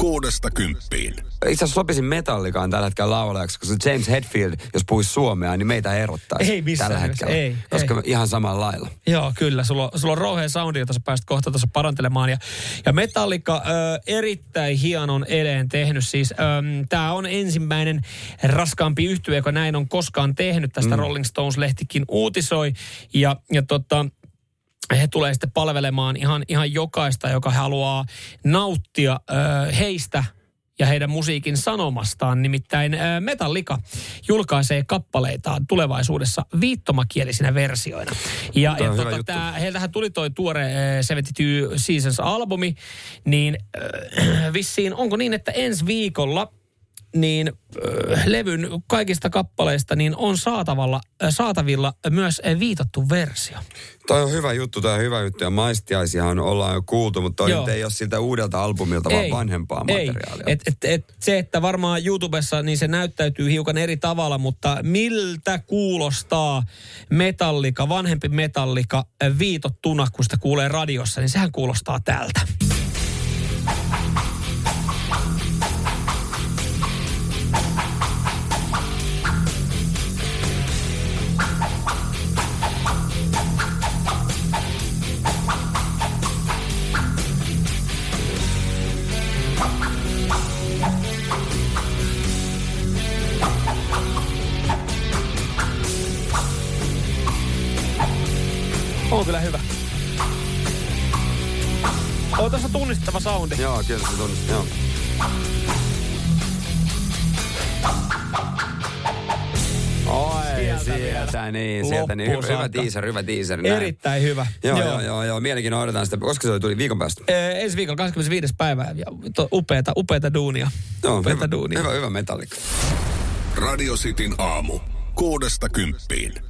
Kuudesta kymppiin. Itse asiassa sopisin metallikaan tällä hetkellä laulajaksi, koska James Hetfield, jos puhuisi suomea, niin meitä erottaisi Ei missään tällä hetkellä. ei, koska ei. ihan samalla lailla. Joo, kyllä. Sulla, on- sulla on rouhea soundi, jota sä pääset kohta tuossa parantelemaan. Ja, ja Metallica ö, erittäin hienon eleen tehnyt. Siis tämä on ensimmäinen raskaampi yhtye, joka näin on koskaan tehnyt. Tästä mm. Rolling Stones-lehtikin uutisoi. Ja, ja tota, he tulee sitten palvelemaan ihan, ihan jokaista, joka haluaa nauttia ö, heistä ja heidän musiikin sanomastaan. Nimittäin ö, Metallica julkaisee kappaleitaan tulevaisuudessa viittomakielisinä versioina. Ja, ja tota, tää, heiltähän tuli toi tuore ö, 72 Seasons-albumi, niin ö, vissiin onko niin, että ensi viikolla niin ö, levyn kaikista kappaleista niin on saatavalla, ö, saatavilla myös ö, viitottu versio. Toi on hyvä juttu, toi on hyvä juttu. Ja maistiaisiahan ollaan jo kuultu, mutta toi ei ole siltä uudelta albumilta, vaan vanhempaa ei. materiaalia. Et, et, et, se, että varmaan YouTubessa niin se näyttäytyy hiukan eri tavalla, mutta miltä kuulostaa metallika, vanhempi metallika äh, viitottuna, kun sitä kuulee radiossa, niin sehän kuulostaa tältä. On kyllä hyvä. On tuossa tunnistettava soundi. Joo, kyllä se tunnistaa. Joo. Oi, Sieltä sieltä, vielä. niin, sieltä niin. Hyvä, hyvä teaser, hyvä teaser. näin. Erittäin hyvä. Joo, joo, joo, joo. Mielenkiinnolla odotetaan sitä. Koska se tuli viikon päästä? Ee, ensi viikolla 25. päivä ja to, upeata, upeata duunia. Joo, upeata hyvä, duunia. hyvä, hyvä metallikka. Radio Cityn aamu. Kuudesta kymppiin.